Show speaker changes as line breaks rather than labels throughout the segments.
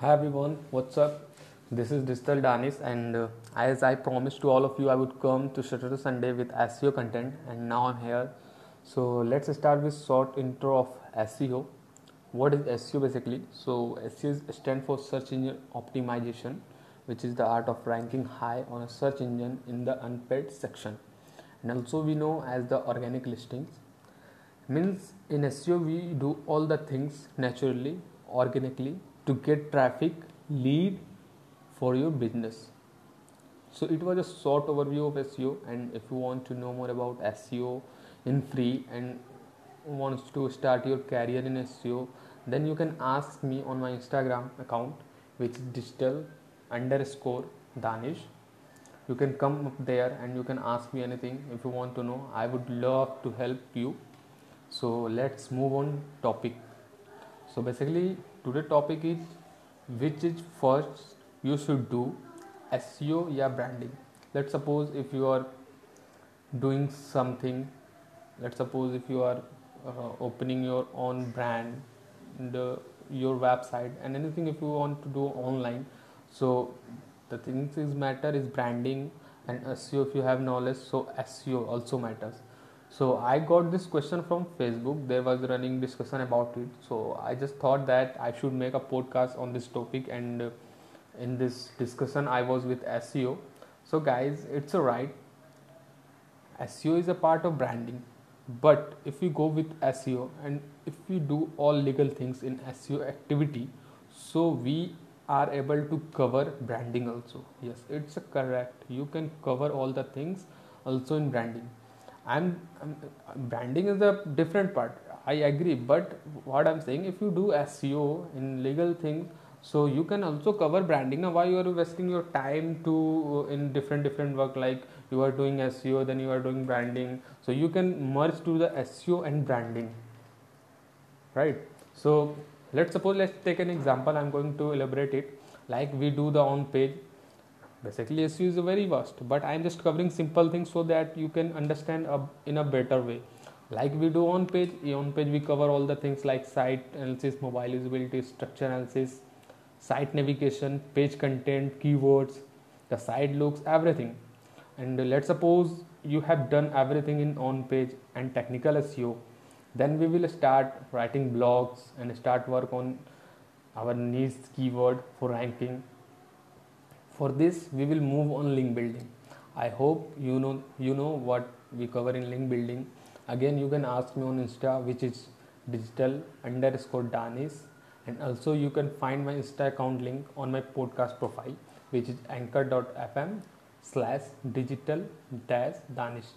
Hi everyone, what's up? This is Digital Danish, and uh, as I promised to all of you, I would come to Saturday Sunday with SEO content, and now I'm here. So let's start with short intro of SEO. What is SEO basically? So SEO stands for Search Engine Optimization, which is the art of ranking high on a search engine in the unpaid section, and also we know as the organic listings. Means in SEO we do all the things naturally, organically to get traffic lead for your business. So it was a short overview of seo and if you want to know more about seo in free and wants to start your career in seo then you can ask me on my instagram account which is digital underscore danish. You can come up there and you can ask me anything. If you want to know i would love to help you. So let's move on topic. So basically today topic is which is first you should do SEO या branding? Let's suppose if you are doing something let's suppose if you are uh, opening your own brand the your website and anything if you want to do online. So the things is matter is branding and SEO if you have knowledge so SEO also matters so i got this question from facebook. There was running discussion about it. So i just thought that i should make a podcast on this topic and uh, in this discussion i was with seo so guys it's a right. Seo is a part of branding. But if we go with seo and if we do all legal things in seo activity so we are able to cover branding also. Yes it's correct. You can cover all the things also in branding I'm, I'm, branding is a different part. I agree but what i'm saying if you do seo in legal things so you can also cover branding. Now why you are wasting your time to uh, in different different work like you are doing seo then you are doing branding. So you can merge to the seo and branding right? So let's suppose let's take an example. I'm going to elaborate it. Like we do the on page basically SEO is very vast but I am just covering simple things so that you can understand a, in a better way. Like we do on page on page we cover all the things like site analysis mobile usability structure analysis site navigation page content keywords the site looks everything. And let's suppose you have done everything in on page and technical SEO then we will start writing blogs and start work on our niche keyword for ranking for this we will move on link building. I hope you know you know what we cover in link building. Again you can ask me on insta which is digital underscore danish. And also you can find my insta account link on my podcast profile which is anchor.fm slash digital dash danish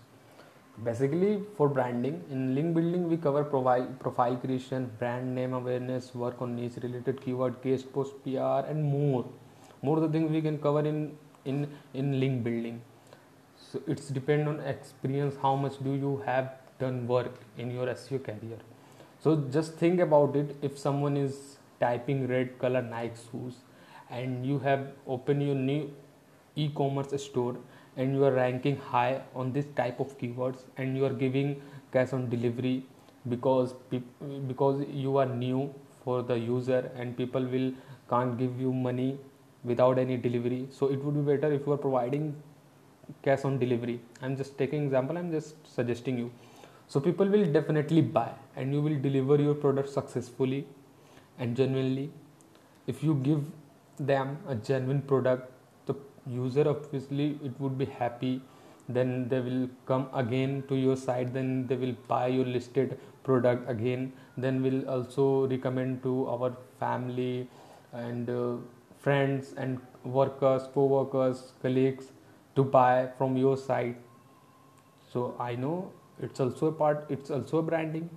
basically for branding in link building we cover profile profile creation brand name awareness work on niche related keyword guest post pr and more more the things we can cover in in in link building. So it's depend on experience how much do you have done work in your seo career. So just think about it if someone is typing red color nike shoes and you have opened your new e-commerce store and you are ranking high on this type of keywords and you are giving cash on delivery because because you are new for the user and people will can't give you money without any delivery. So it would be better if you are providing cash on delivery. I'm just taking example i'm just suggesting you. So people will definitely buy and you will deliver your product successfully and genuinely. If you give them a genuine product the user obviously it would be happy. Then they will come again to your site then they will buy your listed product again. Then will also recommend to our family and uh, friends and workers, co-workers, colleagues to buy from your site. So I know it's also a part. It's also a branding.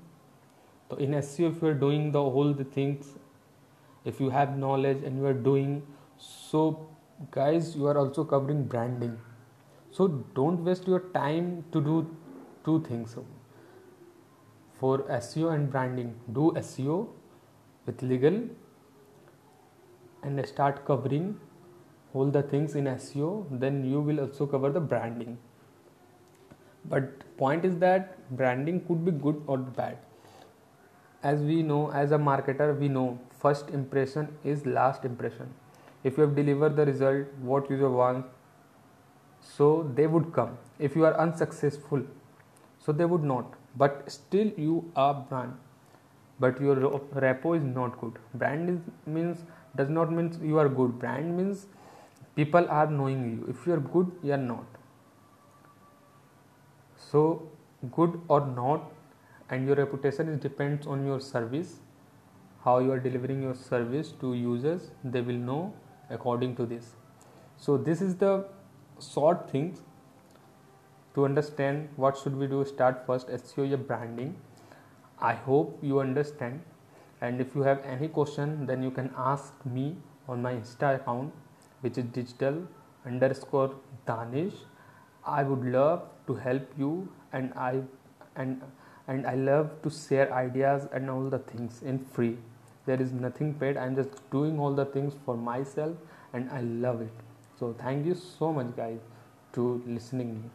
So in SEO, if you are doing the whole the things, if you have knowledge and you are doing, so guys, you are also covering branding. So don't waste your time to do two things. For SEO and branding, do SEO with legal and start covering all the things in SEO, then you will also cover the branding. But point is that branding could be good or bad. as we know as a marketer we know first impression is last impression. If you have delivered the result what user wants so they would come. If you are unsuccessful so they would not. But still you are brand. But your repo is not good. Brand is, means does not means you are good. Brand means people are knowing you. If you are good you are not. So good or not and your reputation is depends on your service how you are delivering your service to users they will know according to this. So this is the short things to understand what should we do. Start first seo branding. I hope you understand and if you have any question then you can ask me on my insta account which is digital underscore danish. I would love to help you and i and and i love to share ideas and all the things in free. There is nothing paid. I'm just doing all the things for myself and i love it. So thank you so much guys to listening me